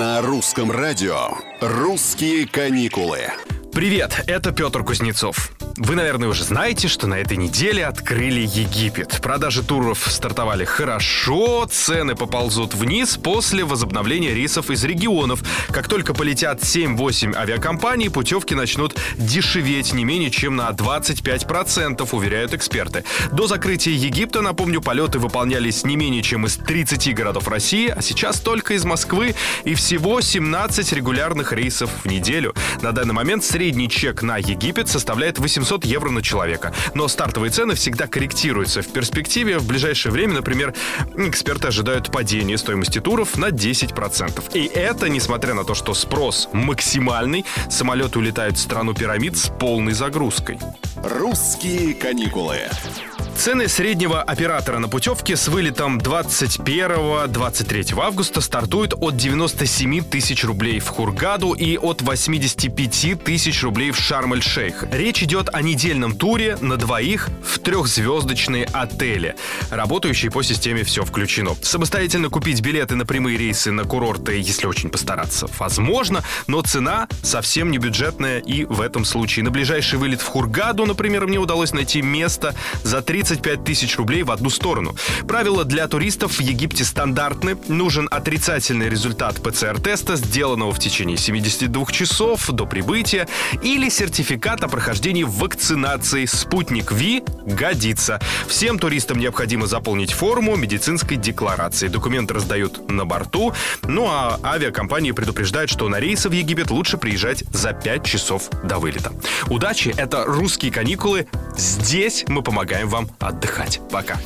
На русском радио «Русские каникулы». Привет, это Петр Кузнецов. Вы, наверное, уже знаете, что на этой неделе открыли Египет. Продажи туров стартовали хорошо, цены поползут вниз после возобновления рейсов из регионов. Как только полетят 7-8 авиакомпаний, путевки начнут дешеветь не менее чем на 25%, уверяют эксперты. До закрытия Египта, напомню, полеты выполнялись не менее чем из 30 городов России, а сейчас только из Москвы и всего 17 регулярных рейсов в неделю. На данный момент средний чек на Египет составляет 800 700 евро на человека. Но стартовые цены всегда корректируются. В перспективе в ближайшее время, например, эксперты ожидают падения стоимости туров на 10%. И это несмотря на то, что спрос максимальный, самолеты улетают в страну пирамид с полной загрузкой. «Русские каникулы». Цены среднего оператора на путевке с вылетом 21-23 августа стартуют от 97 тысяч рублей в Хургаду и от 85 тысяч рублей в Шарм-эль-Шейх. Речь идет о недельном туре на двоих в трехзвездочные отели, работающие по системе «Все включено». Самостоятельно купить билеты на прямые рейсы на курорты, если очень постараться, возможно, но цена совсем не бюджетная и в этом случае. На ближайший вылет в Хургаду, например, мне удалось найти место за 30 35 тысяч рублей в одну сторону. Правила для туристов в Египте стандартны. Нужен отрицательный результат ПЦР-теста, сделанного в течение 72 часов до прибытия, или сертификат о прохождении вакцинации «Спутник Ви» годится. Всем туристам необходимо заполнить форму медицинской декларации. Документы раздают на борту. Ну а авиакомпании предупреждают, что на рейсы в Египет лучше приезжать за 5 часов до вылета. Удачи! Это «Русские каникулы». Здесь мы помогаем вам отдыхать. Пока.